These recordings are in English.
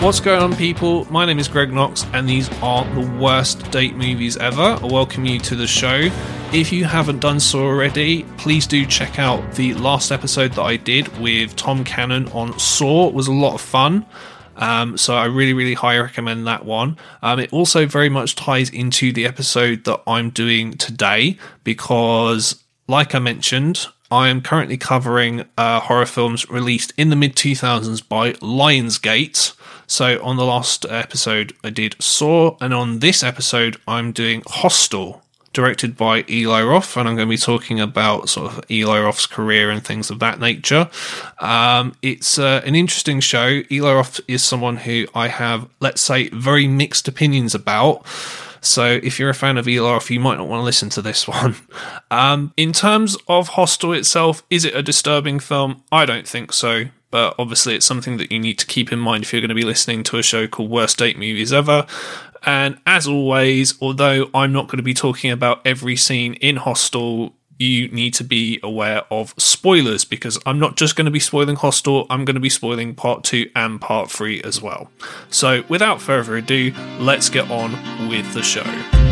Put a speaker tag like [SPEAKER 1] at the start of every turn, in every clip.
[SPEAKER 1] What's going on, people? My name is Greg Knox, and these are the worst date movies ever. I welcome you to the show. If you haven't done so already, please do check out the last episode that I did with Tom Cannon on Saw. It was a lot of fun. Um, so I really, really highly recommend that one. Um, it also very much ties into the episode that I'm doing today because, like I mentioned, I am currently covering uh, horror films released in the mid 2000s by Lionsgate. So on the last episode, I did Saw, and on this episode, I'm doing Hostel, directed by Eli Roth, and I'm going to be talking about sort of Eli Roth's career and things of that nature. Um, it's uh, an interesting show. Eli Roth is someone who I have, let's say, very mixed opinions about. So if you're a fan of Eli Roth, you might not want to listen to this one. Um, in terms of Hostel itself, is it a disturbing film? I don't think so but obviously it's something that you need to keep in mind if you're going to be listening to a show called Worst Date Movies Ever. And as always, although I'm not going to be talking about every scene in Hostel, you need to be aware of spoilers because I'm not just going to be spoiling Hostel, I'm going to be spoiling part two and part three as well. So without further ado, let's get on with the show.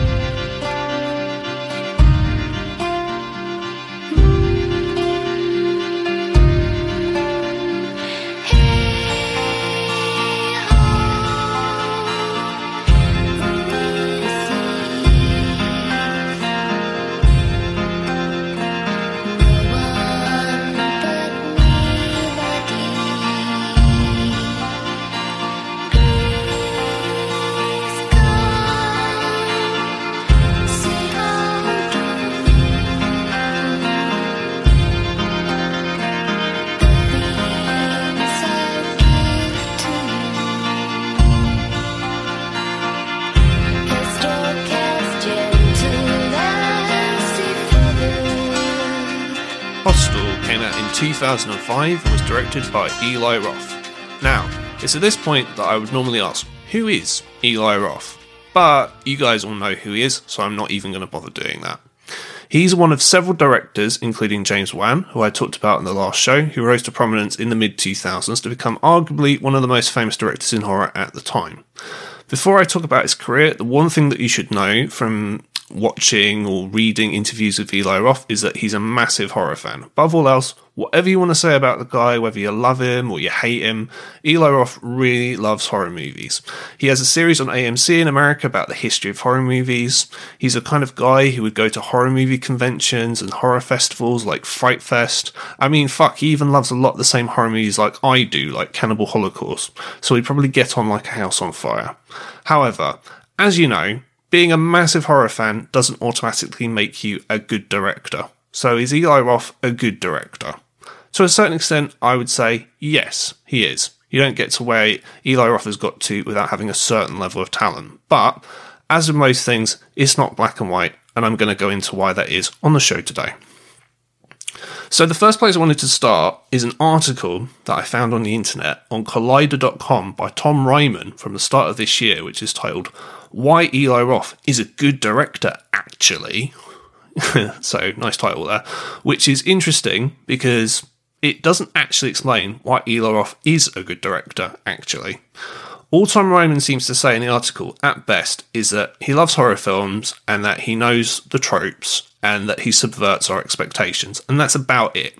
[SPEAKER 1] 2005 and was directed by Eli Roth. Now, it's at this point that I would normally ask, who is Eli Roth? But you guys all know who he is, so I'm not even going to bother doing that. He's one of several directors, including James Wan, who I talked about in the last show, who rose to prominence in the mid 2000s to become arguably one of the most famous directors in horror at the time. Before I talk about his career, the one thing that you should know from watching or reading interviews with Eli Roth is that he's a massive horror fan. Above all else, whatever you want to say about the guy, whether you love him or you hate him, Eli Roth really loves horror movies. He has a series on AMC in America about the history of horror movies. He's a kind of guy who would go to horror movie conventions and horror festivals like Fright Fest. I mean, fuck, he even loves a lot of the same horror movies like I do, like Cannibal Holocaust. So he'd probably get on like a house on fire. However, as you know, being a massive horror fan doesn't automatically make you a good director. So is Eli Roth a good director? To a certain extent, I would say yes, he is. You don't get to where Eli Roth has got to without having a certain level of talent. But as with most things, it's not black and white, and I'm going to go into why that is on the show today. So, the first place I wanted to start is an article that I found on the internet on Collider.com by Tom Ryman from the start of this year, which is titled Why Eli Roth is a Good Director, Actually. so, nice title there, which is interesting because it doesn't actually explain why Eli Roth is a good director, actually. All Tom Ryman seems to say in the article, at best, is that he loves horror films and that he knows the tropes and that he subverts our expectations, and that's about it.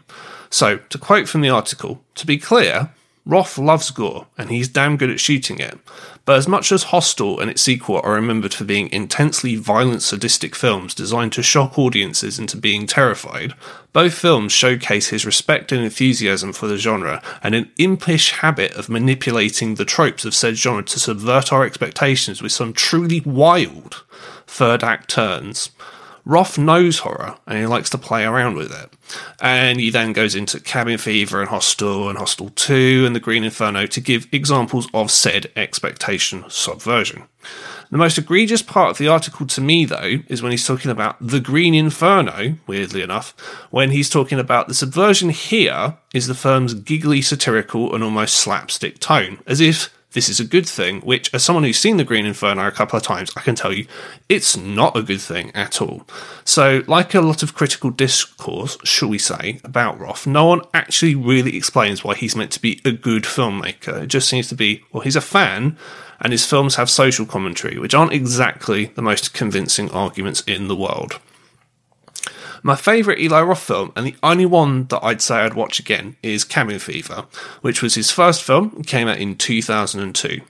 [SPEAKER 1] So, to quote from the article, to be clear, Roth loves gore and he's damn good at shooting it. But as much as Hostel and its sequel are remembered for being intensely violent, sadistic films designed to shock audiences into being terrified, both films showcase his respect and enthusiasm for the genre and an impish habit of manipulating the tropes of said genre to subvert our expectations with some truly wild third act turns. Roth knows horror and he likes to play around with it. And he then goes into Cabin Fever and Hostel and Hostel 2 and The Green Inferno to give examples of said expectation subversion. The most egregious part of the article to me, though, is when he's talking about The Green Inferno, weirdly enough, when he's talking about the subversion here is the film's giggly, satirical, and almost slapstick tone, as if this is a good thing, which, as someone who's seen The Green Inferno a couple of times, I can tell you it's not a good thing at all. So, like a lot of critical discourse, shall we say, about Roth, no one actually really explains why he's meant to be a good filmmaker. It just seems to be, well, he's a fan, and his films have social commentary, which aren't exactly the most convincing arguments in the world. My favourite Eli Roth film, and the only one that I'd say I'd watch again, is Cabin Fever, which was his first film, it came out in 2002.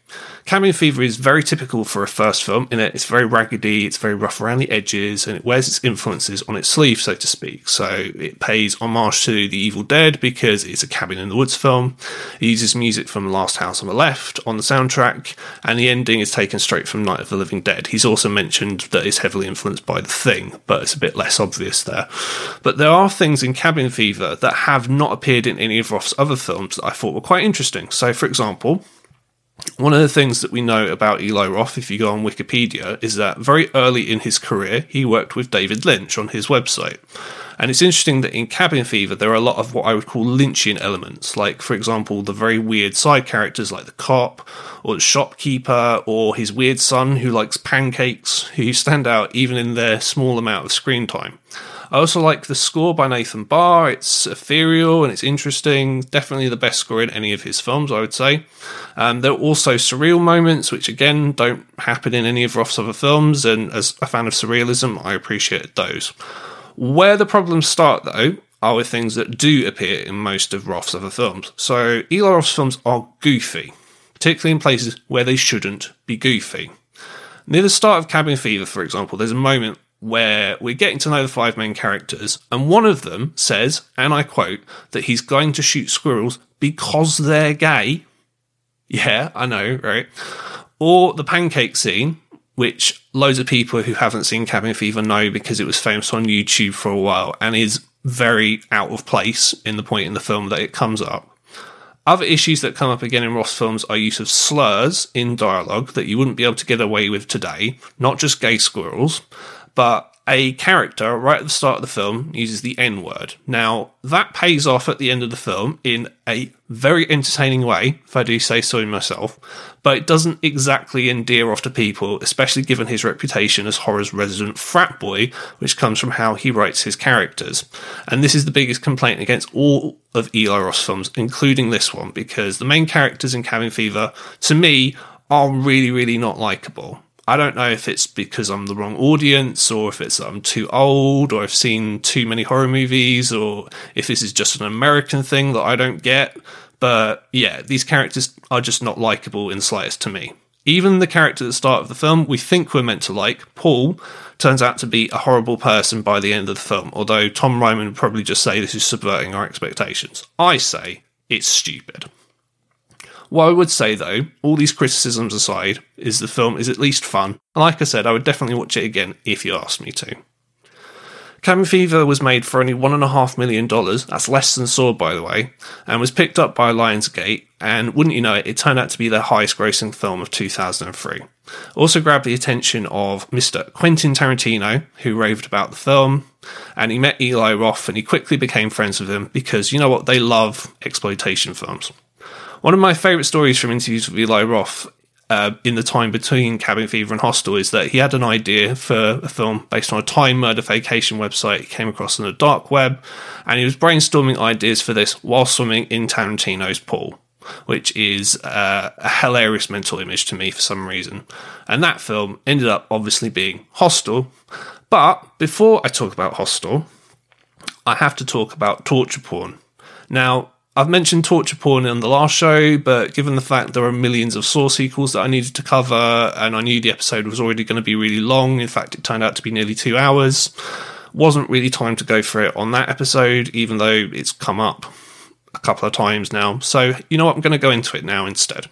[SPEAKER 1] Cabin Fever is very typical for a first film, in that it's very raggedy, it's very rough around the edges, and it wears its influences on its sleeve, so to speak. So it pays homage to The Evil Dead because it's a cabin in the woods film. It uses music from Last House on the Left on the soundtrack, and the ending is taken straight from Night of the Living Dead. He's also mentioned that it's heavily influenced by The Thing, but it's a bit less obvious there. But there are things in Cabin Fever that have not appeared in any of Roth's other films that I thought were quite interesting. So, for example, one of the things that we know about Eli Roth, if you go on Wikipedia, is that very early in his career, he worked with David Lynch on his website. And it's interesting that in Cabin Fever, there are a lot of what I would call Lynchian elements, like, for example, the very weird side characters like the cop, or the shopkeeper, or his weird son who likes pancakes, who stand out even in their small amount of screen time. I also like the score by Nathan Barr. It's ethereal and it's interesting. Definitely the best score in any of his films, I would say. Um, there are also surreal moments, which again don't happen in any of Roth's other films. And as a fan of surrealism, I appreciate those. Where the problems start, though, are with things that do appear in most of Roth's other films. So Eli Roth's films are goofy, particularly in places where they shouldn't be goofy. Near the start of Cabin Fever, for example, there's a moment where we're getting to know the five main characters, and one of them says, and I quote, that he's going to shoot squirrels because they're gay. Yeah, I know, right? Or the pancake scene, which loads of people who haven't seen Cabin Fever know because it was famous on YouTube for a while and is very out of place in the point in the film that it comes up. Other issues that come up again in Roth films are use of slurs in dialogue that you wouldn't be able to get away with today, not just gay squirrels, but a character right at the start of the film uses the N word. Now, that pays off at the end of the film in a very entertaining way, if I do say so myself, but it doesn't exactly endear off to people, especially given his reputation as horror's resident frat boy, which comes from how he writes his characters. And this is the biggest complaint against all of Eli Roth's films, including this one, because the main characters in Cabin Fever, to me, are really, really not likable. I don't know if it's because I'm the wrong audience or if it's I'm too old or I've seen too many horror movies or if this is just an American thing that I don't get. But yeah, these characters are just not likable in slightest to me. Even the character at the start of the film we think we're meant to like, Paul, turns out to be a horrible person by the end of the film, although Tom Ryman would probably just say this is subverting our expectations. I say it's stupid. What I would say though, all these criticisms aside, is the film is at least fun. And like I said, I would definitely watch it again if you asked me to. Cabin Fever was made for only $1.5 million, that's less than Saw by the way, and was picked up by Lionsgate, and wouldn't you know it, it turned out to be their highest grossing film of 2003. Also grabbed the attention of Mr. Quentin Tarantino, who raved about the film, and he met Eli Roth and he quickly became friends with him because you know what, they love exploitation films. One of my favourite stories from interviews with Eli Roth uh, in the time between Cabin Fever and Hostel is that he had an idea for a film based on a time murder vacation website he came across on the dark web, and he was brainstorming ideas for this while swimming in Tarantino's pool, which is uh, a hilarious mental image to me for some reason. And that film ended up obviously being Hostel. But before I talk about Hostel, I have to talk about torture porn. Now, I've mentioned torture porn on the last show, but given the fact there are millions of Saw sequels that I needed to cover, and I knew the episode was already going to be really long, in fact, it turned out to be nearly two hours, wasn't really time to go for it on that episode, even though it's come up a couple of times now. So, you know what? I'm going to go into it now instead.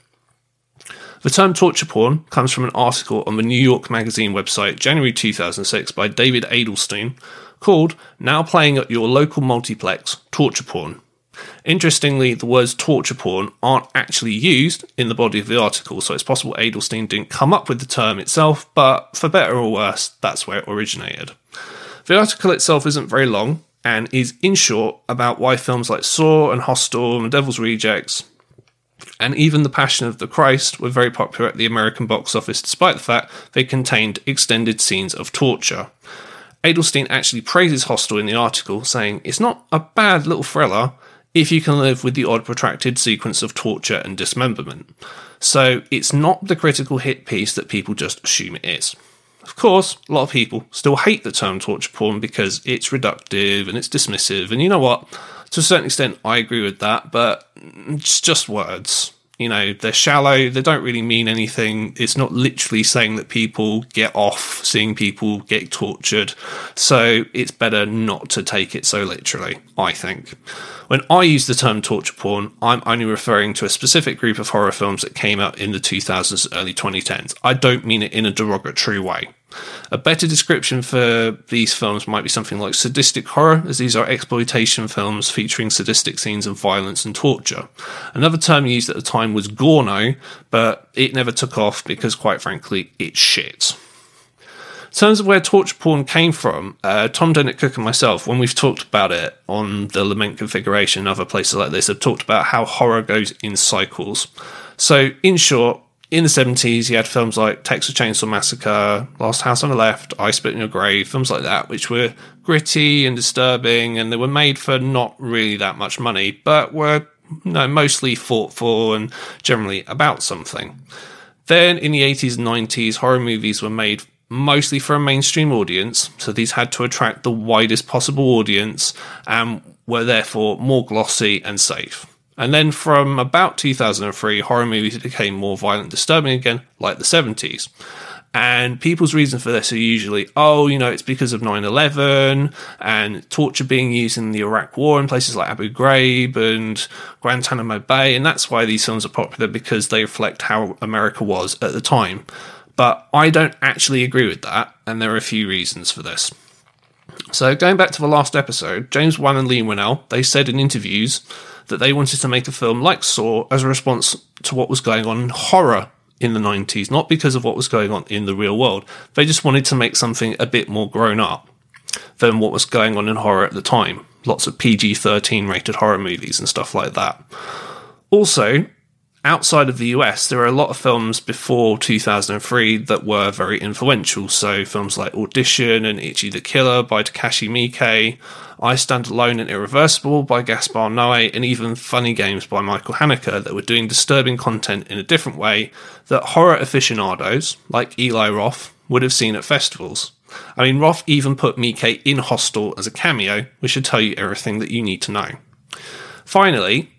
[SPEAKER 1] The term torture porn comes from an article on the New York Magazine website, January 2006, by David Edelstein, called Now Playing at Your Local Multiplex Torture Porn Interestingly, the words torture porn aren't actually used in the body of the article, so it's possible Edelstein didn't come up with the term itself, but for better or worse, that's where it originated. The article itself isn't very long and is, in short, about why films like Saw and Hostel and Devil's Rejects And even The Passion of the Christ were very popular at the American box office, despite the fact they contained extended scenes of torture. Edelstein actually praises Hostel in the article, saying, It's not a bad little thriller if you can live with the odd protracted sequence of torture and dismemberment. So it's not the critical hit piece that people just assume it is. Of course, a lot of people still hate the term torture porn because it's reductive and it's dismissive, and you know what? To a certain extent, I agree with that, but it's just words. You know, they're shallow, they don't really mean anything. It's not literally saying that people get off seeing people get tortured. So it's better not to take it so literally, I think. When I use the term torture porn, I'm only referring to a specific group of horror films that came out in the 2000s, early 2010s. I don't mean it in a derogatory way. A better description for these films might be something like sadistic horror, as these are exploitation films featuring sadistic scenes of violence and torture. Another term used at the time was gorno, but it never took off because, quite frankly, it's shit. In terms of where torture porn came from, uh, Tom Dennett Cook and myself, when we've talked about it on the Lament Configuration and other places like this, have talked about how horror goes in cycles. So, in short, in the 70s, you had films like Texas Chainsaw Massacre, Last House on the Left, I Spit in Your Grave, films like that, which were gritty and disturbing, and they were made for not really that much money, but were you know, mostly thoughtful and generally about something. Then in the 80s and 90s, horror movies were made mostly for a mainstream audience, so these had to attract the widest possible audience and were therefore more glossy and safe. And then from about 2003, horror movies became more violent, disturbing again, like the 70s. And people's reason for this are usually, oh, you know, it's because of 9 11 and torture being used in the Iraq War in places like Abu Ghraib and Guantanamo Bay. And that's why these films are popular because they reflect how America was at the time. But I don't actually agree with that, and there are a few reasons for this. So, going back to the last episode, James Wan and Leigh Whannell, they said in interviews that they wanted to make a film like Saw as a response to what was going on in horror in the 90s, not because of what was going on in the real world. They just wanted to make something a bit more grown up than what was going on in horror at the time. Lots of PG 13 rated horror movies and stuff like that. Also, outside of the US, there are a lot of films before 2003 that were very influential. So, films like Audition and Ichi the Killer by Takashi Miike, I Stand Alone and Irreversible by Gaspar Noé, and even Funny Games by Michael Haneke that were doing disturbing content in a different way that horror aficionados, like Eli Roth, would have seen at festivals. I mean, Roth even put Miike in Hostel as a cameo, which should tell you everything that you need to know. Finally,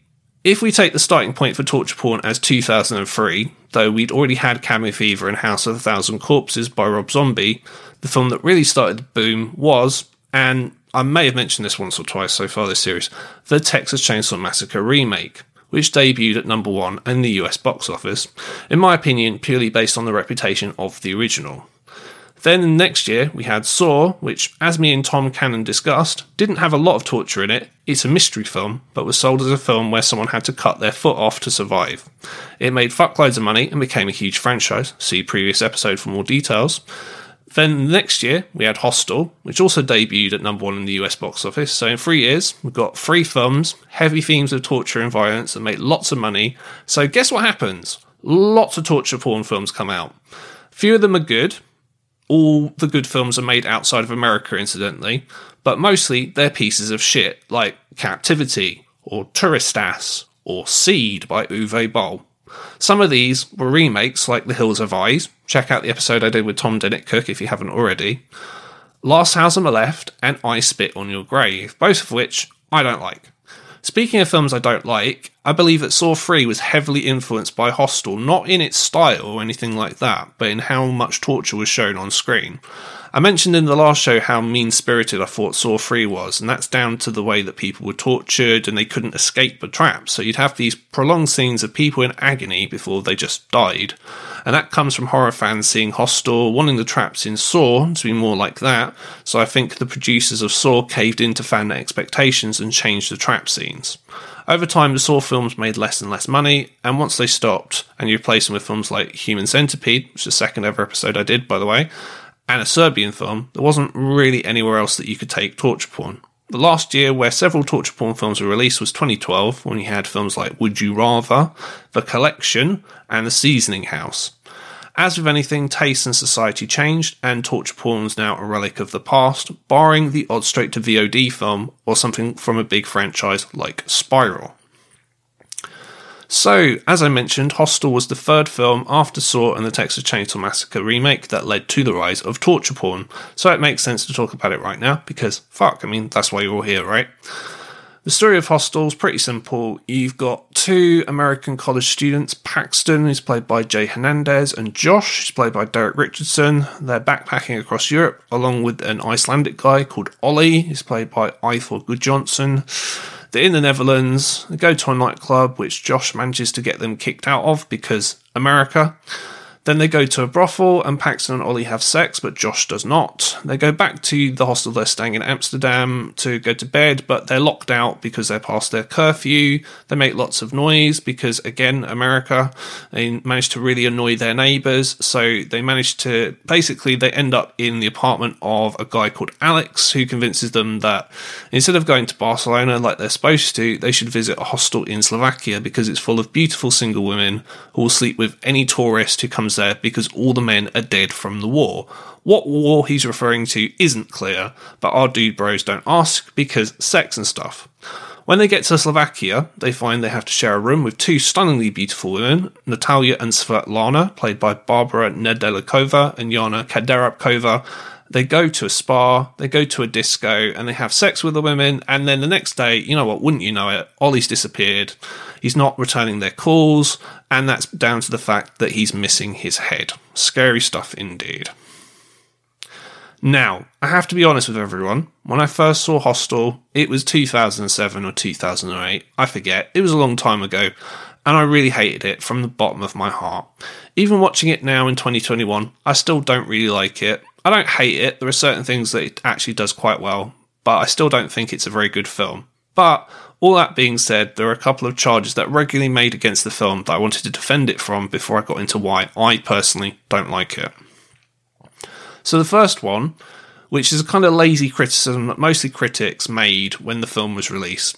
[SPEAKER 1] if we take the starting point for torture porn as 2003, though we'd already had Cabin Fever and House of a Thousand Corpses by Rob Zombie, the film that really started the boom was, and I may have mentioned this once or twice so far this series, the Texas Chainsaw Massacre remake, which debuted at number one in the US box office, in my opinion, purely based on the reputation of the original. Then next year we had Saw, which, as me and Tom Cannon discussed, didn't have a lot of torture in it. It's a mystery film, but was sold as a film where someone had to cut their foot off to survive. It made fuckloads of money and became a huge franchise. See previous episode for more details. Then next year we had Hostel, which also debuted at number one in the US box office. So in three years we've got three films, heavy themes of torture and violence that make lots of money. So guess what happens? Lots of torture porn films come out. Few of them are good, all the good films are made outside of America, incidentally, but mostly they're pieces of shit like Captivity or Turistas or Seed by Uwe Boll. Some of these were remakes like The Hills Have Eyes. Check out the episode I did with Tom Dennett Cook if you haven't already. Last House on the Left and I Spit on Your Grave, both of which I don't like. Speaking of films I don't like, I believe that Saw 3 was heavily influenced by Hostel, not in its style or anything like that, but in how much torture was shown on screen. I mentioned in the last show how mean spirited I thought Saw 3 was, and that's down to the way that people were tortured and they couldn't escape the traps. So you'd have these prolonged scenes of people in agony before they just died. And that comes from horror fans seeing Hostel, wanting the traps in Saw to be more like that. So I think the producers of Saw caved into fan expectations and changed the trap scenes. Over time, the Saw films made less and less money, and once they stopped, and you replace them with films like Human Centipede, which is the second ever episode I did, by the way, and a Serbian film, there wasn't really anywhere else that you could take torture porn. The last year where several torture porn films were released was 2012, when you had films like Would You Rather, The Collection, and The Seasoning House. As with anything, taste and society changed, and torture porn is now a relic of the past, barring the odd straight to VOD film or something from a big franchise like Spiral. So, as I mentioned, Hostel was the third film after Saw and the Texas Chainsaw Massacre remake that led to the rise of torture porn. So it makes sense to talk about it right now because, fuck, I mean, that's why you're all here, right? The story of Hostel is pretty simple. You've got two American college students, Paxton, who's played by Jay Hernandez, and Josh, who's played by Derek Richardson. They're backpacking across Europe along with an Icelandic guy called Ollie, who's played by Eyþór Gudjohnsen. They're in the Netherlands. They go to a nightclub, which Josh manages to get them kicked out of because America. Then they go to a brothel, and Paxton and Ollie have sex, but Josh does not. They go back to the hostel they're staying in Amsterdam to go to bed, but they're locked out because they're past their curfew. They make lots of noise because, again, America, they manage to really annoy their neighbours. So they manage to basically they end up in the apartment of a guy called Alex, who convinces them that instead of going to Barcelona like they're supposed to, they should visit a hostel in Slovakia because it's full of beautiful single women who will sleep with any tourist who comes there because all the men are dead from the war. What war he's referring to isn't clear, but our dude bros don't ask because sex and stuff. When they get to Slovakia, they find they have to share a room with two stunningly beautiful women, Natalia and Svetlana, played by Barbara Nedelikova and Yana Kaderabkova. They go to a spa, they go to a disco, and they have sex with the women. And then the next day, you know what, wouldn't you know it, Ollie's disappeared. He's not returning their calls, and that's down to the fact that he's missing his head. Scary stuff indeed. Now, I have to be honest with everyone. When I first saw Hostel, it was 2007 or 2008. I forget. It was a long time ago, and I really hated it from the bottom of my heart. Even watching it now in 2021, I still don't really like it. I don't hate it. There are certain things that it actually does quite well, but I still don't think it's a very good film. But all that being said, there are a couple of charges that regularly made against the film that I wanted to defend it from before I got into why I personally don't like it. So the first one, which is a kind of lazy criticism that mostly critics made when the film was released,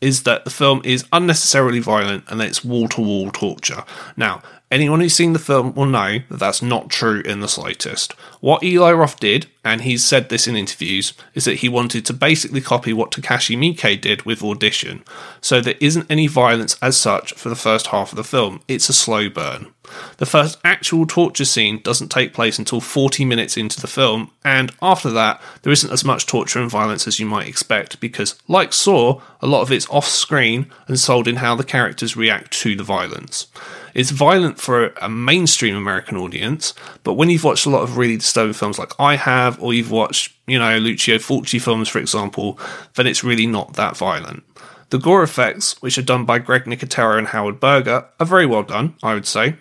[SPEAKER 1] is that the film is unnecessarily violent and that it's wall to wall torture. Now, anyone who's seen the film will know that that's not true in the slightest. What Eli Roth did, and he's said this in interviews, is that he wanted to basically copy what Takashi Miike did with Audition. So there isn't any violence as such for the first half of the film, it's a slow burn. The first actual torture scene doesn't take place until 40 minutes into the film, and after that, there isn't as much torture and violence as you might expect because, like Saw, a lot of it's off screen and sold in how the characters react to the violence. It's violent for a mainstream American audience, but when you've watched a lot of really disturbing films like I have, or you've watched, you know, Lucio Fulci films, for example, then it's really not that violent. The gore effects, which are done by Greg Nicotero and Howard Berger, are very well done, I would say.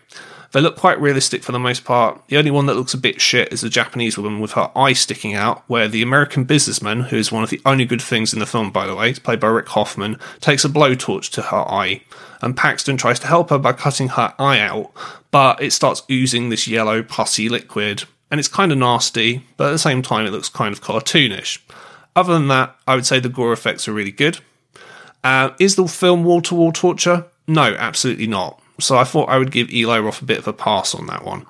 [SPEAKER 1] They look quite realistic for the most part. The only one that looks a bit shit is the Japanese woman with her eye sticking out, where the American businessman, who is one of the only good things in the film, by the way, played by Rick Hoffman, takes a blowtorch to her eye. And Paxton tries to help her by cutting her eye out, but it starts oozing this yellow, pussy liquid. And it's kind of nasty, but at the same time, it looks kind of cartoonish. Other than that, I would say the gore effects are really good. Uh, is the film wall to wall torture? No, absolutely not. So I thought I would give Eli Roth a bit of a pass on that one.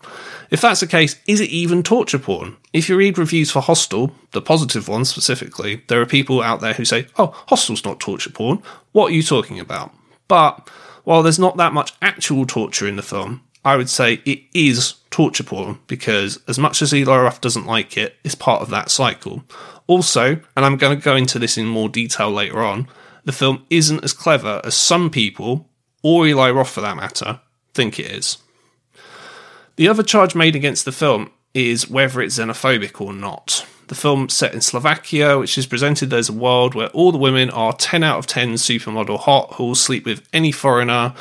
[SPEAKER 1] If that's the case, is it even torture porn? If you read reviews for Hostel, the positive ones specifically, there are people out there who say, oh, Hostel's not torture porn. What are you talking about? But while there's not that much actual torture in the film, I would say it is torture porn because, as much as Eli Roth doesn't like it, it's part of that cycle. Also, and I'm going to go into this in more detail later on, the film isn't as clever as some people, or Eli Roth for that matter, think it is. The other charge made against the film is whether it's xenophobic or not. The film set in Slovakia, which is presented as a world where all the women are 10 out of 10 supermodel hot who will sleep with any foreigner.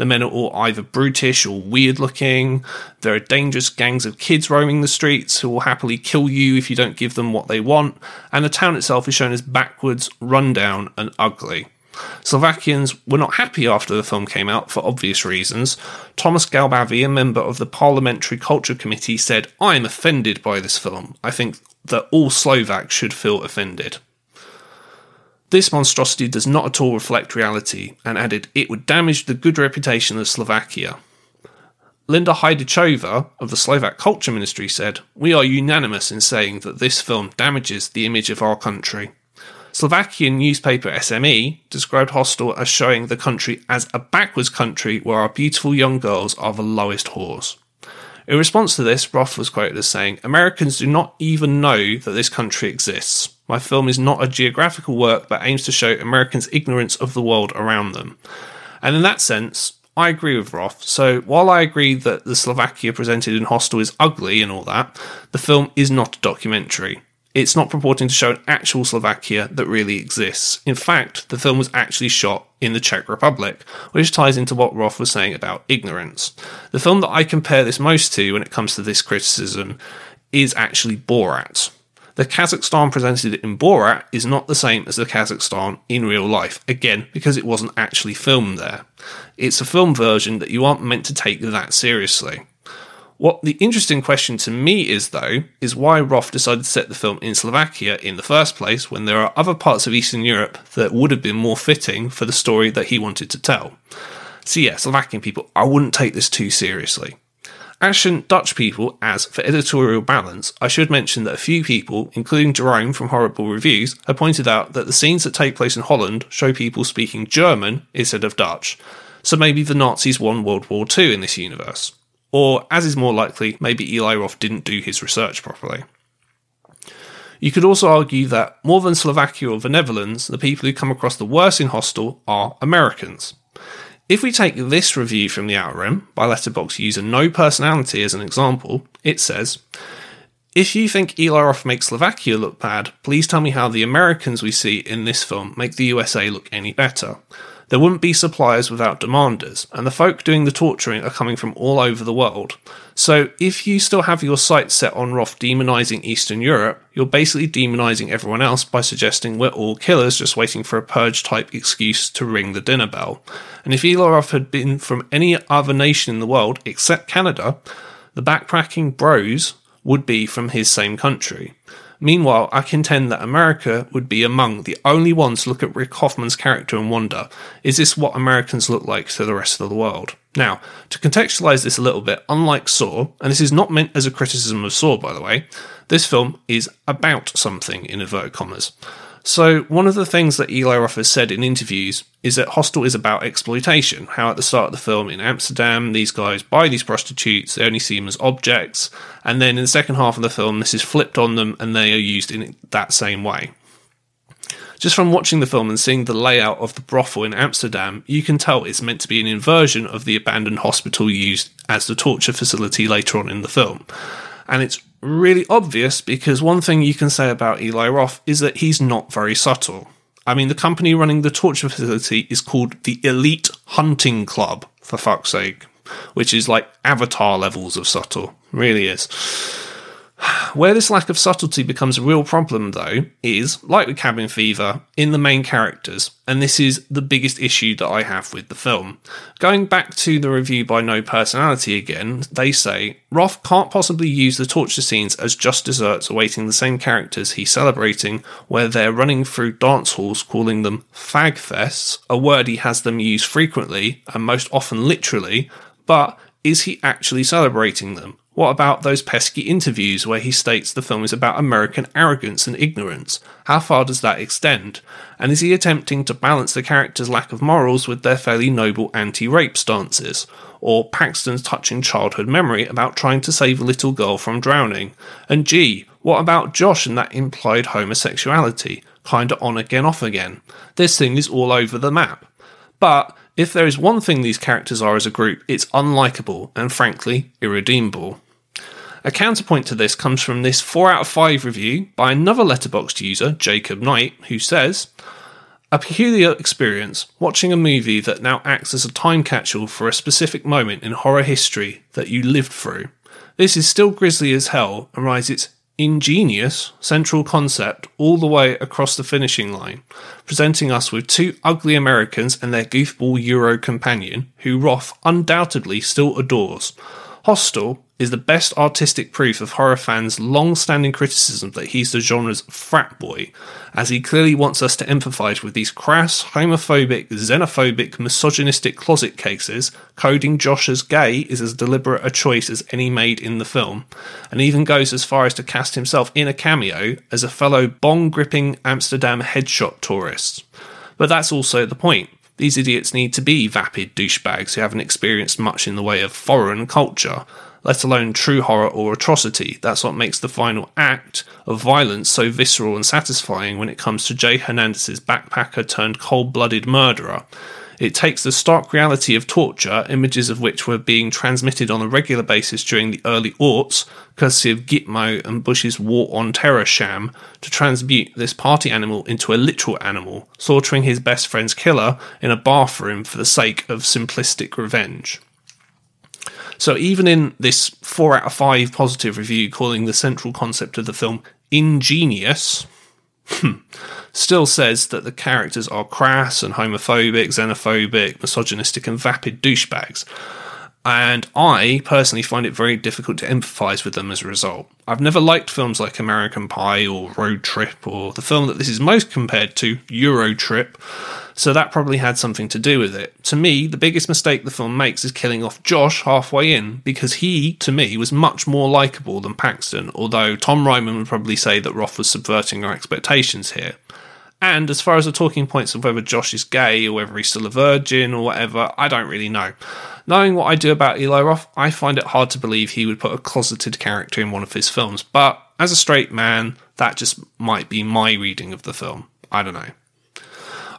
[SPEAKER 1] The men are all either brutish or weird looking. There are dangerous gangs of kids roaming the streets who will happily kill you if you don't give them what they want. And the town itself is shown as backwards, rundown, and ugly. Slovakians were not happy after the film came out for obvious reasons. Thomas Galbavy, a member of the Parliamentary Culture Committee, said, I am offended by this film. I think that all Slovaks should feel offended. This monstrosity does not at all reflect reality, and added it would damage the good reputation of Slovakia. Linda Hajdičová of the Slovak Culture Ministry said, We are unanimous in saying that this film damages the image of our country. Slovakian newspaper SME described Hostel as showing the country as a backwards country where our beautiful young girls are the lowest whores. In response to this, Roth was quoted as saying, Americans do not even know that this country exists. My film is not a geographical work but aims to show Americans' ignorance of the world around them. And in that sense, I agree with Roth. So while I agree that the Slovakia presented in Hostel is ugly and all that, the film is not a documentary. It's not purporting to show an actual Slovakia that really exists. In fact, the film was actually shot in the Czech Republic, which ties into what Roth was saying about ignorance. The film that I compare this most to when it comes to this criticism is actually Borat. The Kazakhstan presented in Borat is not the same as the Kazakhstan in real life, again, because it wasn't actually filmed there. It's a film version that you aren't meant to take that seriously. What the interesting question to me is, though, is why Roth decided to set the film in Slovakia in the first place when there are other parts of Eastern Europe that would have been more fitting for the story that he wanted to tell. So, yeah, Slovakian people, I wouldn't take this too seriously. Action Dutch people, as for editorial balance, I should mention that a few people, including Jerome from Horrible Reviews, have pointed out that the scenes that take place in Holland show people speaking German instead of Dutch. So maybe the Nazis won World War II in this universe. Or, as is more likely, maybe Eli Roth didn't do his research properly. You could also argue that, more than Slovakia or the Netherlands, the people who come across the worst in Hostel are Americans. If we take this review from the Outer Rim by Letterboxd user No Personality as an example, it says, if you think Eli Roth makes Slovakia look bad, please tell me how the Americans we see in this film make the USA look any better. There wouldn't be suppliers without demanders, and the folk doing the torturing are coming from all over the world. So if you still have your sights set on Roth demonizing Eastern Europe, you're basically demonizing everyone else by suggesting we're all killers just waiting for a purge type excuse to ring the dinner bell. And if Eli Roth had been from any other nation in the world except Canada, the backpacking bros would be from his same country. Meanwhile, I contend that America would be among the only ones to look at Rick Hoffman's character and wonder, is this what Americans look like to the rest of the world? Now, to contextualize this a little bit, unlike Saw, and this is not meant as a criticism of Saw, by the way, this film is about something, in inverted commas. So, one of the things that Eli Roth has said in interviews is that Hostel is about exploitation. How at the start of the film in Amsterdam, these guys buy these prostitutes, they only see them as objects, and then in the second half of the film, this is flipped on them and they are used in that same way. Just from watching the film and seeing the layout of the brothel in Amsterdam, you can tell it's meant to be an inversion of the abandoned hospital used as the torture facility later on in the film. And it's really obvious because one thing you can say about Eli Roth is that he's not very subtle. I mean, the company running the torture facility is called the Elite Hunting Club, for fuck's sake, which is like avatar levels of subtle. Really is. Where this lack of subtlety becomes a real problem, though, is, like with Cabin Fever, in the main characters, and this is the biggest issue that I have with the film. Going back to the review by No Personality again, they say Roth can't possibly use the torture scenes as just desserts awaiting the same characters he's celebrating, where they're running through dance halls calling them fag fests, a word he has them use frequently and most often literally, but is he actually celebrating them? What about those pesky interviews where he states the film is about American arrogance and ignorance? How far does that extend? And is he attempting to balance the characters' lack of morals with their fairly noble anti rape stances? Or Paxton's touching childhood memory about trying to save a little girl from drowning? And gee, what about Josh and that implied homosexuality? Kinda on again, off again. This thing is all over the map. But if there is one thing these characters are as a group, it's unlikable and frankly irredeemable. A counterpoint to this comes from this 4 out of 5 review by another Letterboxd user, Jacob Knight, who says, a peculiar experience watching a movie that now acts as a time capsule for a specific moment in horror history that you lived through. This is still grisly as hell and rides its ingenious central concept all the way across the finishing line, presenting us with two ugly Americans and their goofball Euro companion, who Roth undoubtedly still adores, Hostel is the best artistic proof of horror fans' long standing criticism that he's the genre's frat boy, as he clearly wants us to empathise with these crass, homophobic, xenophobic, misogynistic closet cases. Coding Josh as gay is as deliberate a choice as any made in the film, and even goes as far as to cast himself in a cameo as a fellow bong gripping Amsterdam headshot tourist. But that's also the point. These idiots need to be vapid douchebags who haven't experienced much in the way of foreign culture let alone true horror or atrocity. That's what makes the final act of violence so visceral and satisfying when it comes to Jay Hernandez's backpacker turned cold blooded murderer. It takes the stark reality of torture, images of which were being transmitted on a regular basis during the early aughts, courtesy of Gitmo and Bush's War on Terror sham, to transmute this party animal into a literal animal, slaughtering his best friend's killer in a bathroom for the sake of simplistic revenge. So even in this four out of five positive review calling the central concept of the film ingenious, still says that the characters are crass and homophobic, xenophobic, misogynistic, and vapid douchebags. And I personally find it very difficult to empathise with them as a result. I've never liked films like American Pie or Road Trip or the film that this is most compared to, Euro Trip, so that probably had something to do with it. To me, the biggest mistake the film makes is killing off Josh halfway in, because he, to me, was much more likeable than Paxton, although Tom Ryman would probably say that Roth was subverting our expectations here. And as far as the talking points of whether Josh is gay or whether he's still a virgin or whatever, I don't really know. Knowing what I do about Eli Roth, I find it hard to believe he would put a closeted character in one of his films, but as a straight man, that just might be my reading of the film. I don't know.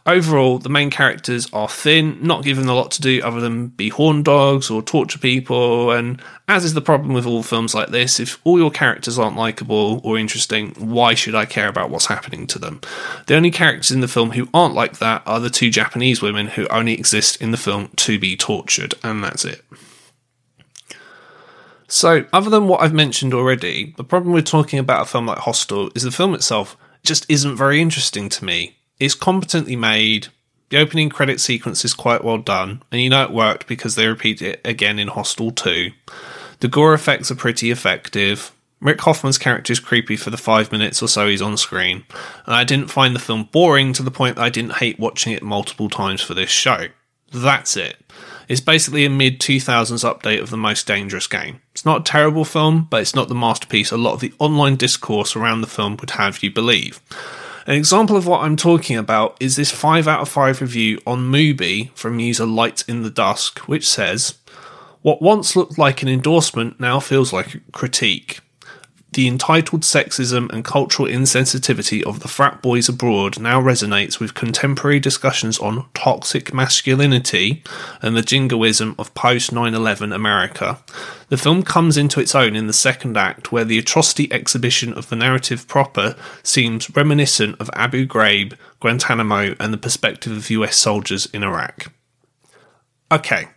[SPEAKER 1] Overall, the main characters are thin, not given a lot to do other than be horn dogs or torture people, and as is the problem with all films like this, if all your characters aren't likable or interesting, why should I care about what's happening to them? The only characters in the film who aren't like that are the two Japanese women who only exist in the film to be tortured, and that's it. So, other than what I've mentioned already, the problem with talking about a film like Hostel is the film itself just isn't very interesting to me. It's competently made. The opening credit sequence is quite well done, and you know it worked because they repeat it again in Hostel 2. The gore effects are pretty effective. Rick Hoffman's character is creepy for the five minutes or so he's on screen, and I didn't find the film boring to the point that I didn't hate watching it multiple times for this show. That's it. It's basically a mid 2000s update of the most dangerous game. It's not a terrible film, but it's not the masterpiece a lot of the online discourse around the film would have you believe. An example of what I'm talking about is this 5 out of 5 review on Mubi from user Light in the Dusk, which says, What once looked like an endorsement now feels like a critique the entitled sexism and cultural insensitivity of the frat boys abroad now resonates with contemporary discussions on toxic masculinity and the jingoism of post 9 11 America. The film comes into its own in the second act, where the atrocity exhibition of the narrative proper seems reminiscent of Abu Ghraib, Guantanamo, and the perspective of US soldiers in Iraq. Okay,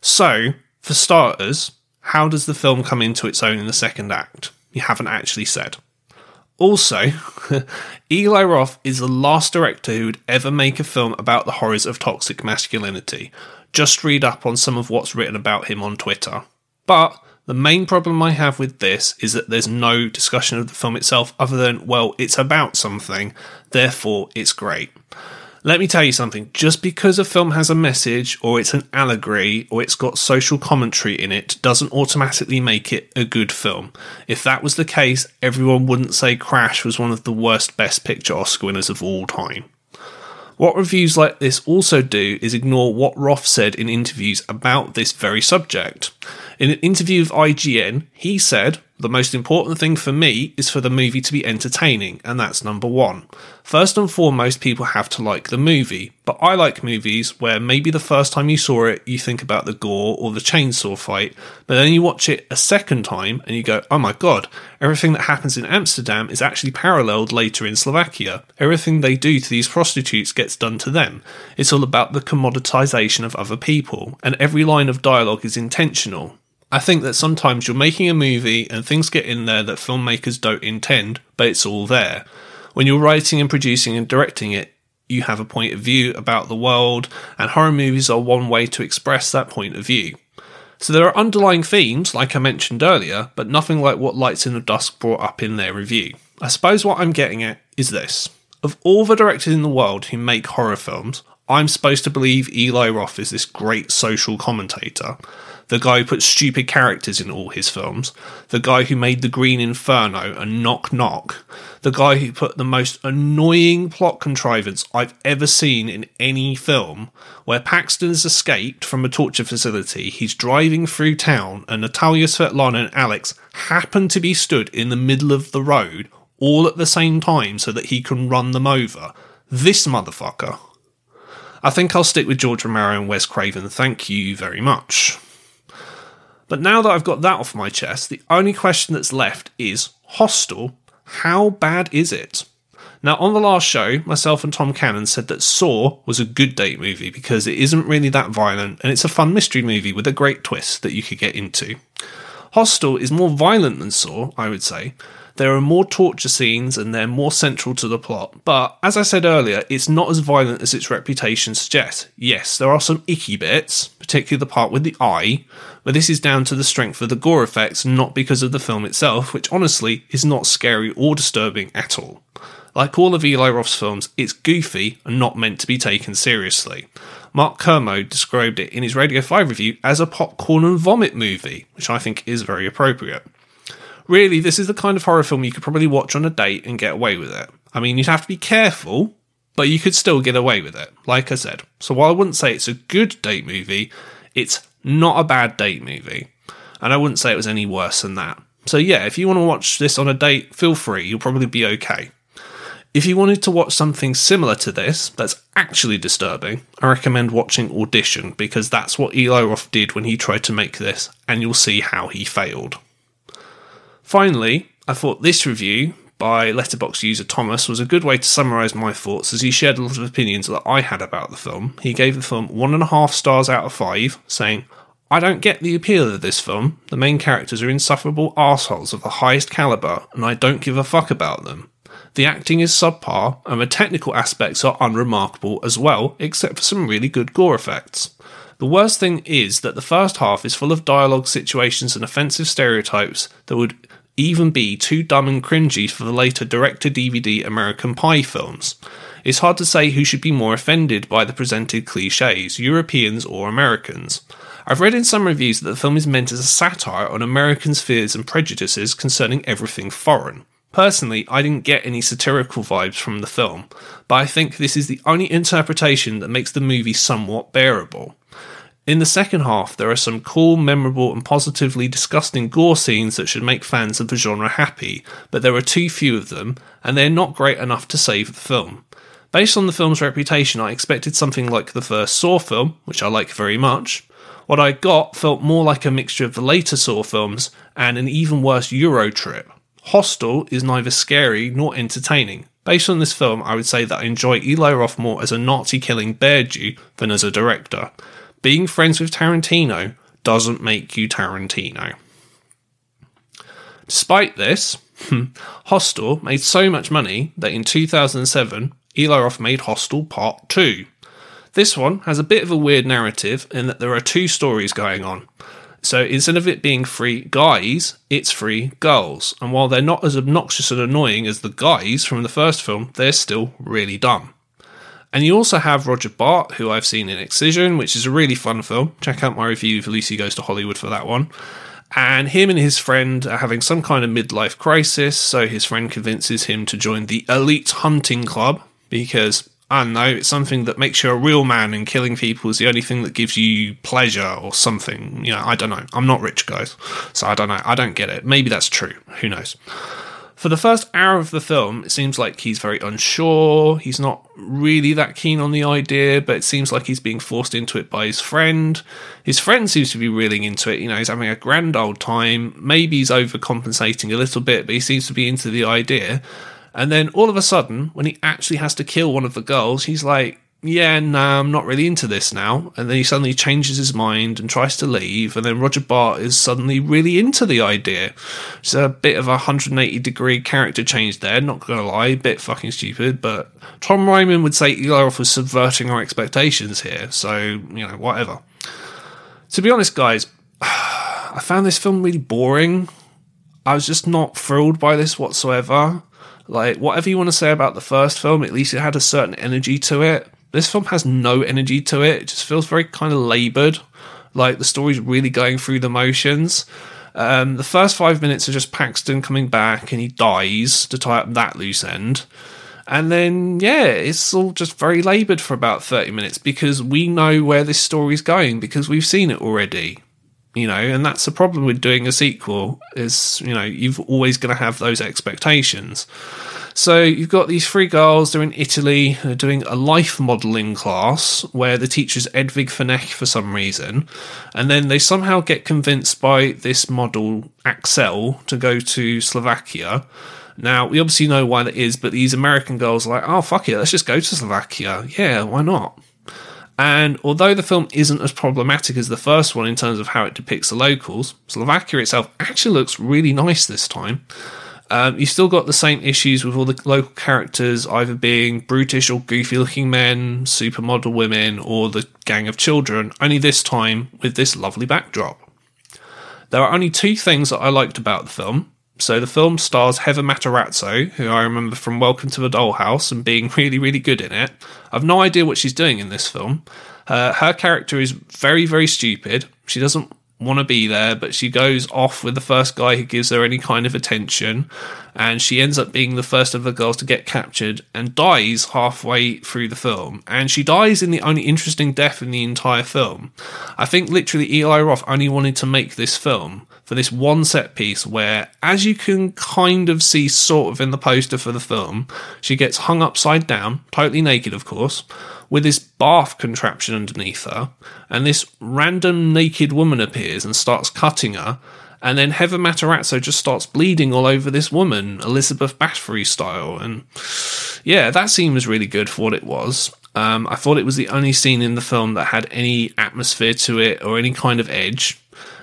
[SPEAKER 1] so, for starters, how does the film come into its own in the second act? You haven't actually said. Also, Eli Roth is the last director who would ever make a film about the horrors of toxic masculinity. Just read up on some of what's written about him on Twitter. But the main problem I have with this is that there's no discussion of the film itself other than, well, it's about something, therefore it's great. Let me tell you something just because a film has a message, or it's an allegory, or it's got social commentary in it, doesn't automatically make it a good film. If that was the case, everyone wouldn't say Crash was one of the worst Best Picture Oscar winners of all time. What reviews like this also do is ignore what Roth said in interviews about this very subject. In an interview with IGN, he said, the most important thing for me is for the movie to be entertaining, and that's number one. First and foremost, people have to like the movie, but I like movies where maybe the first time you saw it, you think about the gore or the chainsaw fight, but then you watch it a second time and you go, oh my god, everything that happens in Amsterdam is actually paralleled later in Slovakia. Everything they do to these prostitutes gets done to them. It's all about the commoditization of other people, and every line of dialogue is intentional. I think that sometimes you're making a movie and things get in there that filmmakers don't intend, but it's all there. When you're writing and producing and directing it, you have a point of view about the world, and horror movies are one way to express that point of view. So there are underlying themes, like I mentioned earlier, but nothing like what Lights in the Dusk brought up in their review. I suppose what I'm getting at is this. Of all the directors in the world who make horror films, I'm supposed to believe Eli Roth is this great social commentator, the guy who puts stupid characters in all his films, the guy who made The Green Inferno and Knock Knock, the guy who put the most annoying plot contrivance I've ever seen in any film, where Paxton has escaped from a torture facility, he's driving through town, and Natalia Svetlana and Alex happen to be stood in the middle of the road all at the same time so that he can run them over. This motherfucker. I think I'll stick with George Romero and Wes Craven. Thank you very much. But now that I've got that off my chest, the only question that's left is Hostel, how bad is it? Now, on the last show, myself and Tom Cannon said that Saw was a good date movie because it isn't really that violent and it's a fun mystery movie with a great twist that you could get into. Hostel is more violent than Saw, I would say, there are more torture scenes and they're more central to the plot, but as I said earlier, it's not as violent as its reputation suggests. Yes, there are some icky bits, particularly the part with the eye, but this is down to the strength of the gore effects, not because of the film itself, which honestly is not scary or disturbing at all. Like all of Eli Roth's films, it's goofy and not meant to be taken seriously. Mark Kermode described it in his Radio 5 review as a popcorn and vomit movie, which I think is very appropriate really, this is the kind of horror film you could probably watch on a date and get away with it. I mean, you'd have to be careful, but you could still get away with it, like I said. So while I wouldn't say it's a good date movie, it's not a bad date movie. And I wouldn't say it was any worse than that. So yeah, if you want to watch this on a date, feel free, you'll probably be okay. If you wanted to watch something similar to this that's actually disturbing, I recommend watching Audition because that's what Eli Roth did when he tried to make this, and you'll see how he failed. Finally, I thought this review by Letterboxd user Thomas was a good way to summarise my thoughts as he shared a lot of opinions that I had about the film. He gave the film one and a half stars out of five, saying, I don't get the appeal of this film. The main characters are insufferable assholes of the highest calibre, and I don't give a fuck about them. The acting is subpar, and the technical aspects are unremarkable as well, except for some really good gore effects. The worst thing is that the first half is full of dialogue situations and offensive stereotypes that would even be too dumb and cringy for the later direct to DVD American Pie films. It's hard to say who should be more offended by the presented cliches, Europeans or Americans. I've read in some reviews that the film is meant as a satire on Americans' fears and prejudices concerning everything foreign. Personally, I didn't get any satirical vibes from the film, but I think this is the only interpretation that makes the movie somewhat bearable. In the second half, there are some cool, memorable, and positively disgusting gore scenes that should make fans of the genre happy, but there are too few of them, and they're not great enough to save the film. Based on the film's reputation, I expected something like the first Saw film, which I like very much. What I got felt more like a mixture of the later Saw films and an even worse EuroTrip. Hostel is neither scary nor entertaining. Based on this film, I would say that I enjoy Eli Roth more as a Nazi killing bear Jew than as a director being friends with Tarantino doesn't make you Tarantino. Despite this, Hostel made so much money that in 2007, Eli Roth made Hostel Part 2. This one has a bit of a weird narrative in that there are two stories going on. So instead of it being three guys, it's three girls. And while they're not as obnoxious and annoying as the guys from the first film, they're still really dumb. And you also have Roger Bart, who I've seen in Excision, which is a really fun film. Check out my review for Lucy Goes to Hollywood for that one. And him and his friend are having some kind of midlife crisis, so his friend convinces him to join the Elite Hunting Club because, I don't know, it's something that makes you a real man and killing people is the only thing that gives you pleasure or something. You know, I don't know. I'm not rich, guys, so I don't know. I don't get it. Maybe that's true. Who knows? For the first hour of the film, it seems like he's very unsure. He's not really that keen on the idea, but it seems like he's being forced into it by his friend. His friend seems to be reeling into it. You know, he's having a grand old time. Maybe he's overcompensating a little bit, but he seems to be into the idea. And then all of a sudden, when he actually has to kill one of the girls, he's like, yeah, no, I'm not really into this now. And then he suddenly changes his mind and tries to leave. And then Roger Bart is suddenly really into the idea. It's a bit of a 180 degree character change there, not gonna lie, a bit fucking stupid. But Tom Ryman would say Eli Roth was subverting our expectations here. So, you know, whatever. To be honest, guys, I found this film really boring. I was just not thrilled by this whatsoever. Like, whatever you want to say about the first film, at least it had a certain energy to it. This film has no energy to it. It just feels very kind of laboured. Like, the story's really going through the motions. Um, the first five minutes are just Paxton coming back and he dies to tie up that loose end. And then, yeah, it's all just very laboured for about 30 minutes because we know where this story's going because we've seen it already you know and that's the problem with doing a sequel is you know you've always going to have those expectations so you've got these three girls they're in italy they're doing a life modelling class where the teacher's edwige fenech for some reason and then they somehow get convinced by this model axel to go to slovakia. Now we obviously know why that is but these american girls are like oh fuck it let's just go to slovakia. Yeah why not? And although the film isn't as problematic as the first one in terms of how it depicts the locals, Slovakia itself actually looks really nice this time. Um, you've still got the same issues with all the local characters either being brutish or goofy looking men, supermodel women, or the gang of children, only this time with this lovely backdrop. There are only two things that I liked about the film. So the film stars Heather Matarazzo, who I remember from Welcome to the Dollhouse and being really, really good in it. I've no idea what she's doing in this film. Uh, her character is very, very stupid. She doesn't want to be there, but she goes off with the first guy who gives her any kind of attention, and she ends up being the first of the girls to get captured and dies halfway through the film. And she dies in the only interesting death in the entire film. I think literally Eli Roth only wanted to make this film for this one set piece where, as you can kind of see sort of in the poster for the film, she gets hung upside down, totally naked, of course, with this bath contraption underneath her, and this random naked woman appears and starts cutting her. And then Heather Matarazzo just starts bleeding all over this woman, Elizabeth Bathory style. And yeah, that scene was really good for what it was. Um, I thought it was the only scene in the film that had any atmosphere to it or any kind of edge.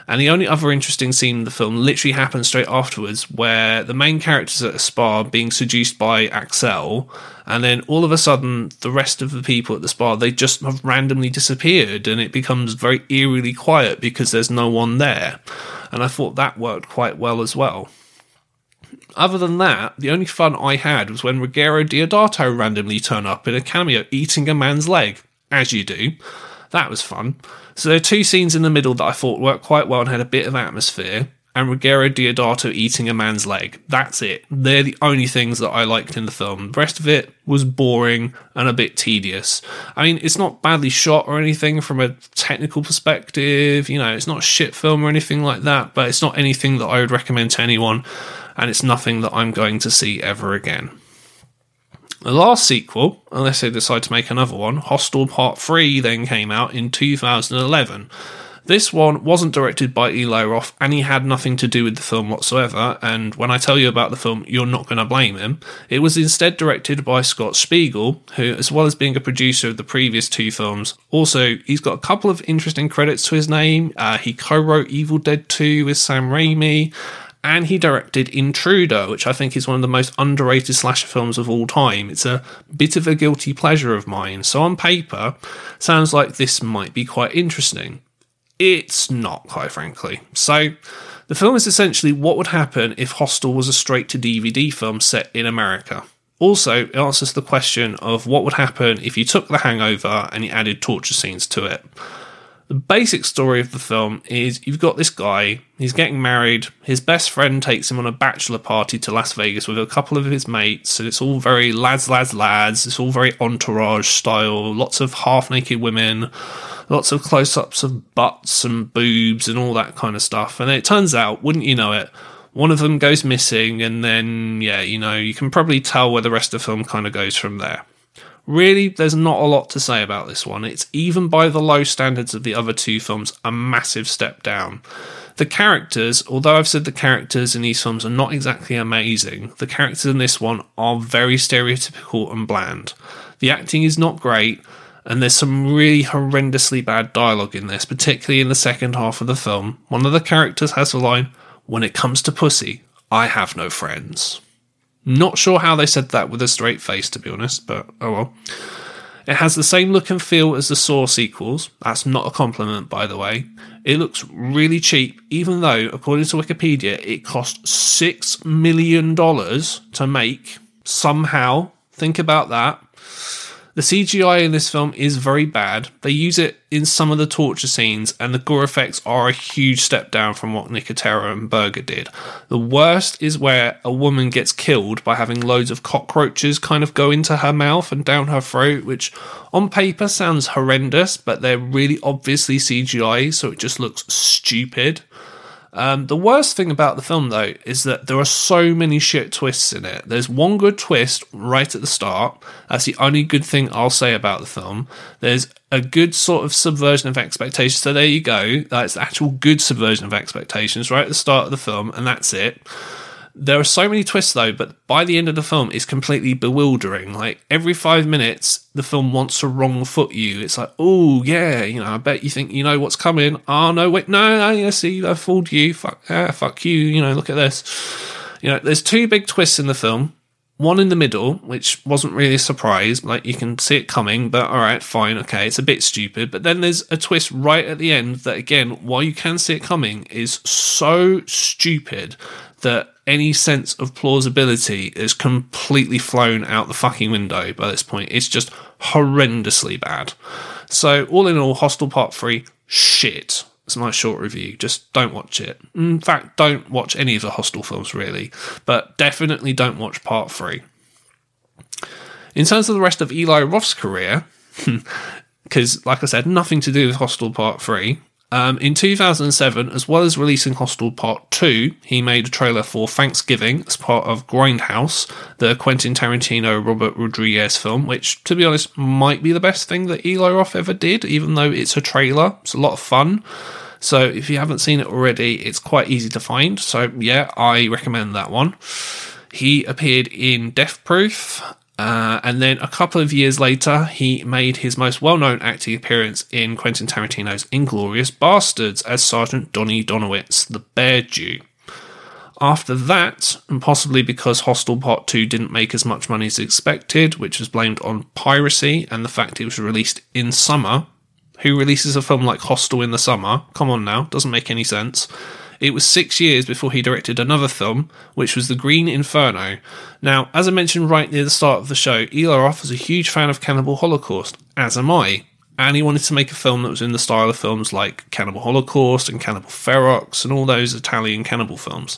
[SPEAKER 1] And the only other interesting scene in the film literally happens straight afterwards, where the main characters at a spa being seduced by Axel, and then all of a sudden, the rest of the people at the spa they just have randomly disappeared, and it becomes very eerily quiet because there's no one there. And I thought that worked quite well as well. Other than that, the only fun I had was when Ruggero Deodato randomly turned up in a cameo eating a man's leg, as you do. That was fun. So there are two scenes in the middle that I thought worked quite well and had a bit of atmosphere. And Ruggero Deodato eating a man's leg. That's it. They're the only things that I liked in the film. The rest of it was boring and a bit tedious. I mean, it's not badly shot or anything from a technical perspective. You know, it's not a shit film or anything like that, but it's not anything that I would recommend to anyone. And it's nothing that I'm going to see ever again. The last sequel, unless they decide to make another one, Hostel Part 3, then came out in 2011. This one wasn't directed by Eli Roth and he had nothing to do with the film whatsoever. And when I tell you about the film, you're not going to blame him. It was instead directed by Scott Spiegel, who, as well as being a producer of the previous two films, also he's got a couple of interesting credits to his name. Uh, he co wrote Evil Dead 2 with Sam Raimi and he directed Intruder, which I think is one of the most underrated slasher films of all time. It's a bit of a guilty pleasure of mine, so on paper, sounds like this might be quite interesting. It's not, quite frankly. So, the film is essentially what would happen if Hostel was a straight to DVD film set in America. Also, it answers the question of what would happen if you took The Hangover and you added torture scenes to it. The basic story of the film is you've got this guy, he's getting married, his best friend takes him on a bachelor party to Las Vegas with a couple of his mates, and it's all very lads, lads, lads, it's all very entourage style, lots of half naked women, lots of close ups of butts and boobs and all that kind of stuff. And it turns out, wouldn't you know it, one of them goes missing, and then, yeah, you know, you can probably tell where the rest of the film kind of goes from there. Really, there's not a lot to say about this one. It's even by the low standards of the other two films, a massive step down. The characters, although I've said the characters in these films are not exactly amazing, the characters in this one are very stereotypical and bland. The acting is not great, and there's some really horrendously bad dialogue in this, particularly in the second half of the film. One of the characters has a line, When it comes to pussy, I have no friends. Not sure how they said that with a straight face, to be honest, but oh well. It has the same look and feel as the Saw sequels. That's not a compliment, by the way. It looks really cheap, even though, according to Wikipedia, it cost $6 million to make. Somehow, think about that. The CGI in this film is very bad. They use it in some of the torture scenes, and the gore effects are a huge step down from what Nicotero and Berger did. The worst is where a woman gets killed by having loads of cockroaches kind of go into her mouth and down her throat, which on paper sounds horrendous, but they're really obviously CGI, so it just looks stupid. Um, the worst thing about the film, though, is that there are so many shit twists in it. There's one good twist right at the start. That's the only good thing I'll say about the film. There's a good sort of subversion of expectations. So there you go. That's the actual good subversion of expectations right at the start of the film, and that's it. There are so many twists though, but by the end of the film, it's completely bewildering. Like every five minutes, the film wants to wrong foot you. It's like, oh yeah, you know, I bet you think you know what's coming. Oh no, wait, no, no, see, I fooled you. Fuck, ah, fuck you. You know, look at this. You know, there's two big twists in the film. One in the middle, which wasn't really a surprise. Like you can see it coming, but all right, fine, okay, it's a bit stupid. But then there's a twist right at the end that, again, while you can see it coming, is so stupid that any sense of plausibility is completely flown out the fucking window by this point. It's just horrendously bad. So, all in all, Hostel Part 3, shit. It's my short review. Just don't watch it. In fact, don't watch any of the Hostel films, really. But definitely don't watch Part 3. In terms of the rest of Eli Roth's career, because, like I said, nothing to do with Hostel Part 3, um, in 2007, as well as releasing Hostel Part 2, he made a trailer for Thanksgiving as part of Grindhouse, the Quentin Tarantino Robert Rodriguez film, which, to be honest, might be the best thing that Eli Roth ever did, even though it's a trailer. It's a lot of fun. So if you haven't seen it already, it's quite easy to find. So yeah, I recommend that one. He appeared in Death Proof, uh, and then a couple of years later, he made his most well known acting appearance in Quentin Tarantino's Inglourious Basterds as Sergeant Donnie Donowitz, the Bear Jew. After that, and possibly because Hostel Part 2 didn't make as much money as expected, which was blamed on piracy and the fact it was released in summer. Who releases a film like Hostel in the summer? Come on now, doesn't make any sense. It was six years before he directed another film, which was The Green Inferno. Now, as I mentioned right near the start of the show, Roth was a huge fan of Cannibal Holocaust, as am I. And he wanted to make a film that was in the style of films like Cannibal Holocaust and Cannibal Ferox and all those Italian cannibal films.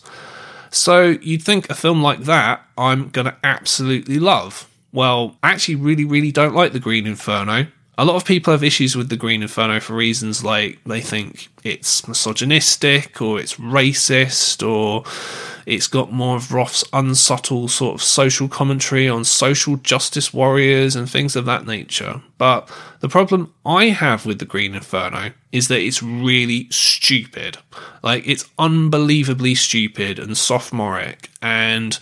[SPEAKER 1] So you'd think a film like that I'm going to absolutely love. Well, I actually really, really don't like The Green Inferno a lot of people have issues with the Green Inferno for reasons like they think it's misogynistic or it's racist or it's got more of Roth's unsubtle sort of social commentary on social justice warriors and things of that nature. But the problem I have with the Green Inferno is that it's really stupid. Like, it's unbelievably stupid and sophomoric and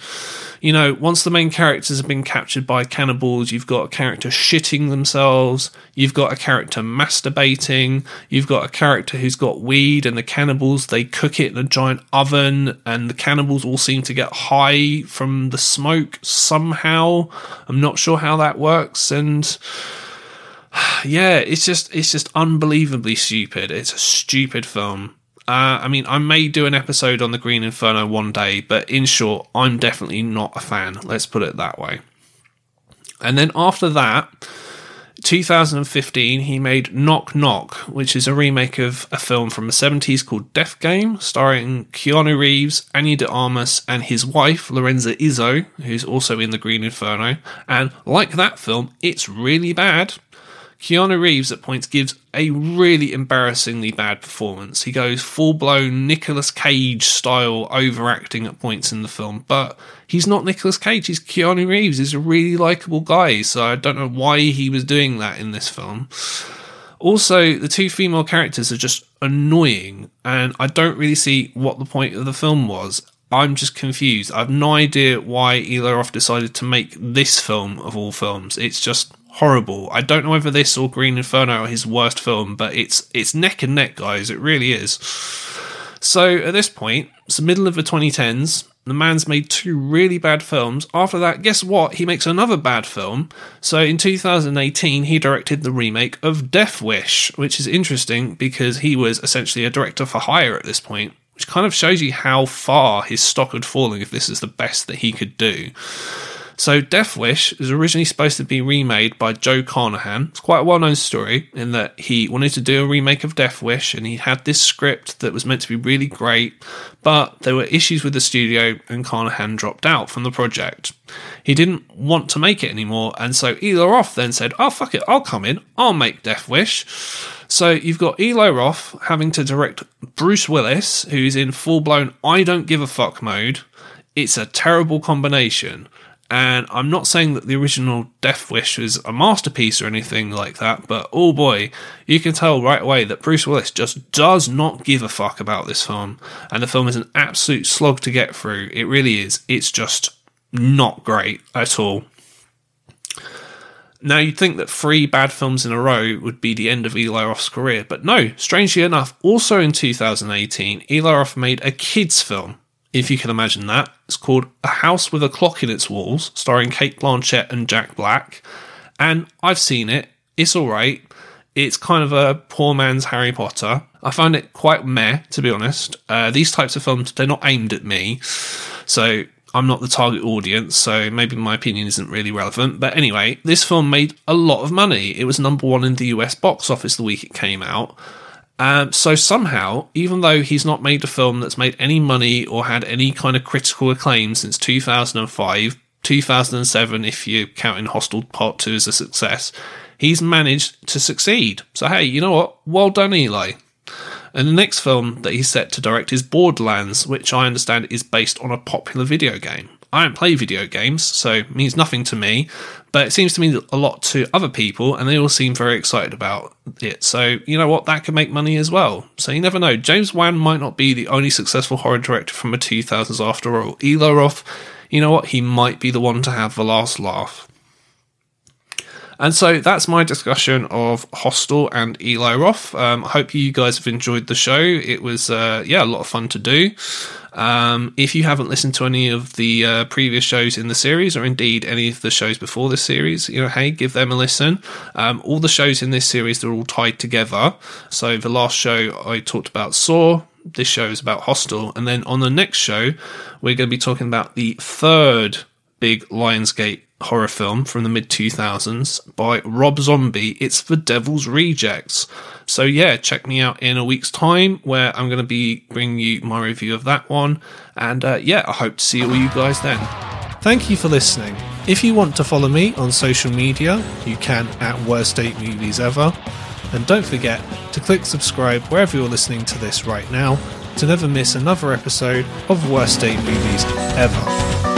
[SPEAKER 1] you know, once the main characters have been captured by cannibals, you've got a character shitting themselves, you've got a character masturbating, you've got a character who's got weed, and the cannibals they cook it in a giant oven, and the cannibals all seem to get high from the smoke somehow. I'm not sure how that works, and yeah, it's just it's just unbelievably stupid. It's a stupid film. Uh, I mean, I may do an episode on the Green Inferno one day, but in short, I'm definitely not a fan. Let's put it that way. And then after that, 2015, he made Knock Knock, which is a remake of a film from the 70s called Death Game, starring Keanu Reeves, Ana de Armas, and his wife, Lorenza Izzo, who's also in The Green Inferno. And like that film, it's really bad. Keanu Reeves at points gives a really embarrassingly bad performance. He goes full blown Nicolas Cage style overacting at points in the film, but he's not Nicolas Cage, he's Keanu Reeves. He's a really likable guy, so I don't know why he was doing that in this film. Also, the two female characters are just annoying, and I don't really see what the point of the film was. I'm just confused. I have no idea why Eli Roth decided to make this film of all films. It's just horrible. I don't know whether this or Green Inferno are his worst film, but it's it's neck and neck, guys. It really is. So at this point, it's the middle of the 2010s. The man's made two really bad films. After that, guess what? He makes another bad film. So in 2018, he directed the remake of Death Wish, which is interesting because he was essentially a director for hire at this point, which kind of shows you how far his stock had fallen if this is the best that he could do. So, Death Wish was originally supposed to be remade by Joe Carnahan. It's quite a well known story in that he wanted to do a remake of Death Wish and he had this script that was meant to be really great, but there were issues with the studio and Carnahan dropped out from the project. He didn't want to make it anymore, and so Eli Roth then said, Oh, fuck it, I'll come in, I'll make Death Wish. So you've got Eli Roth having to direct Bruce Willis, who's in full blown I don't give a fuck mode. It's a terrible combination. And I'm not saying that the original Death Wish is a masterpiece or anything like that, but oh boy, you can tell right away that Bruce Willis just does not give a fuck about this film. And the film is an absolute slog to get through. It really is. It's just not great at all. Now, you'd think that three bad films in a row would be the end of Eli Roth's career, but no, strangely enough, also in 2018, Eli Roth made a kids' film if you can imagine that. It's called A House with a Clock in Its Walls, starring Cate Blanchett and Jack Black. And I've seen it. It's alright. It's kind of a poor man's Harry Potter. I find it quite meh, to be honest. Uh, these types of films, they're not aimed at me. So I'm not the target audience, so maybe my opinion isn't really relevant. But anyway, this film made a lot of money. It was number one in the US box office the week it came out. Um, so somehow, even though he's not made a film that's made any money or had any kind of critical acclaim since 2005, 2007, if you count in Hostel Part 2 as a success, he's managed to succeed. So hey, you know what? Well done, Eli. And the next film that he's set to direct is Borderlands, which I understand is based on a popular video game. I don't play video games, so it means nothing to me, but it seems to mean a lot to other people, and they all seem very excited about it. So, you know what? That could make money as well. So, you never know. James Wan might not be the only successful horror director from the 2000s after all. Eli Roth, you know what? He might be the one to have the last laugh. And so that's my discussion of Hostel and Eli Roth. Um, I hope you guys have enjoyed the show. It was, uh, yeah, a lot of fun to do. Um, if you haven't listened to any of the uh, previous shows in the series, or indeed any of the shows before this series, you know, hey, give them a listen. Um, all the shows in this series they're all tied together. So the last show I talked about Saw. This show is about Hostel, and then on the next show we're going to be talking about the third big Lionsgate horror film from the mid 2000s by Rob Zombie. It's The Devil's Rejects. So, yeah, check me out in a week's time where I'm going to be bringing you my review of that one. And uh, yeah, I hope to see all you guys then. Thank you for listening. If you want to follow me on social media, you can at Worst 8 Movies Ever. And don't forget to click subscribe wherever you're listening to this right now to never miss another episode of Worst 8 Movies Ever.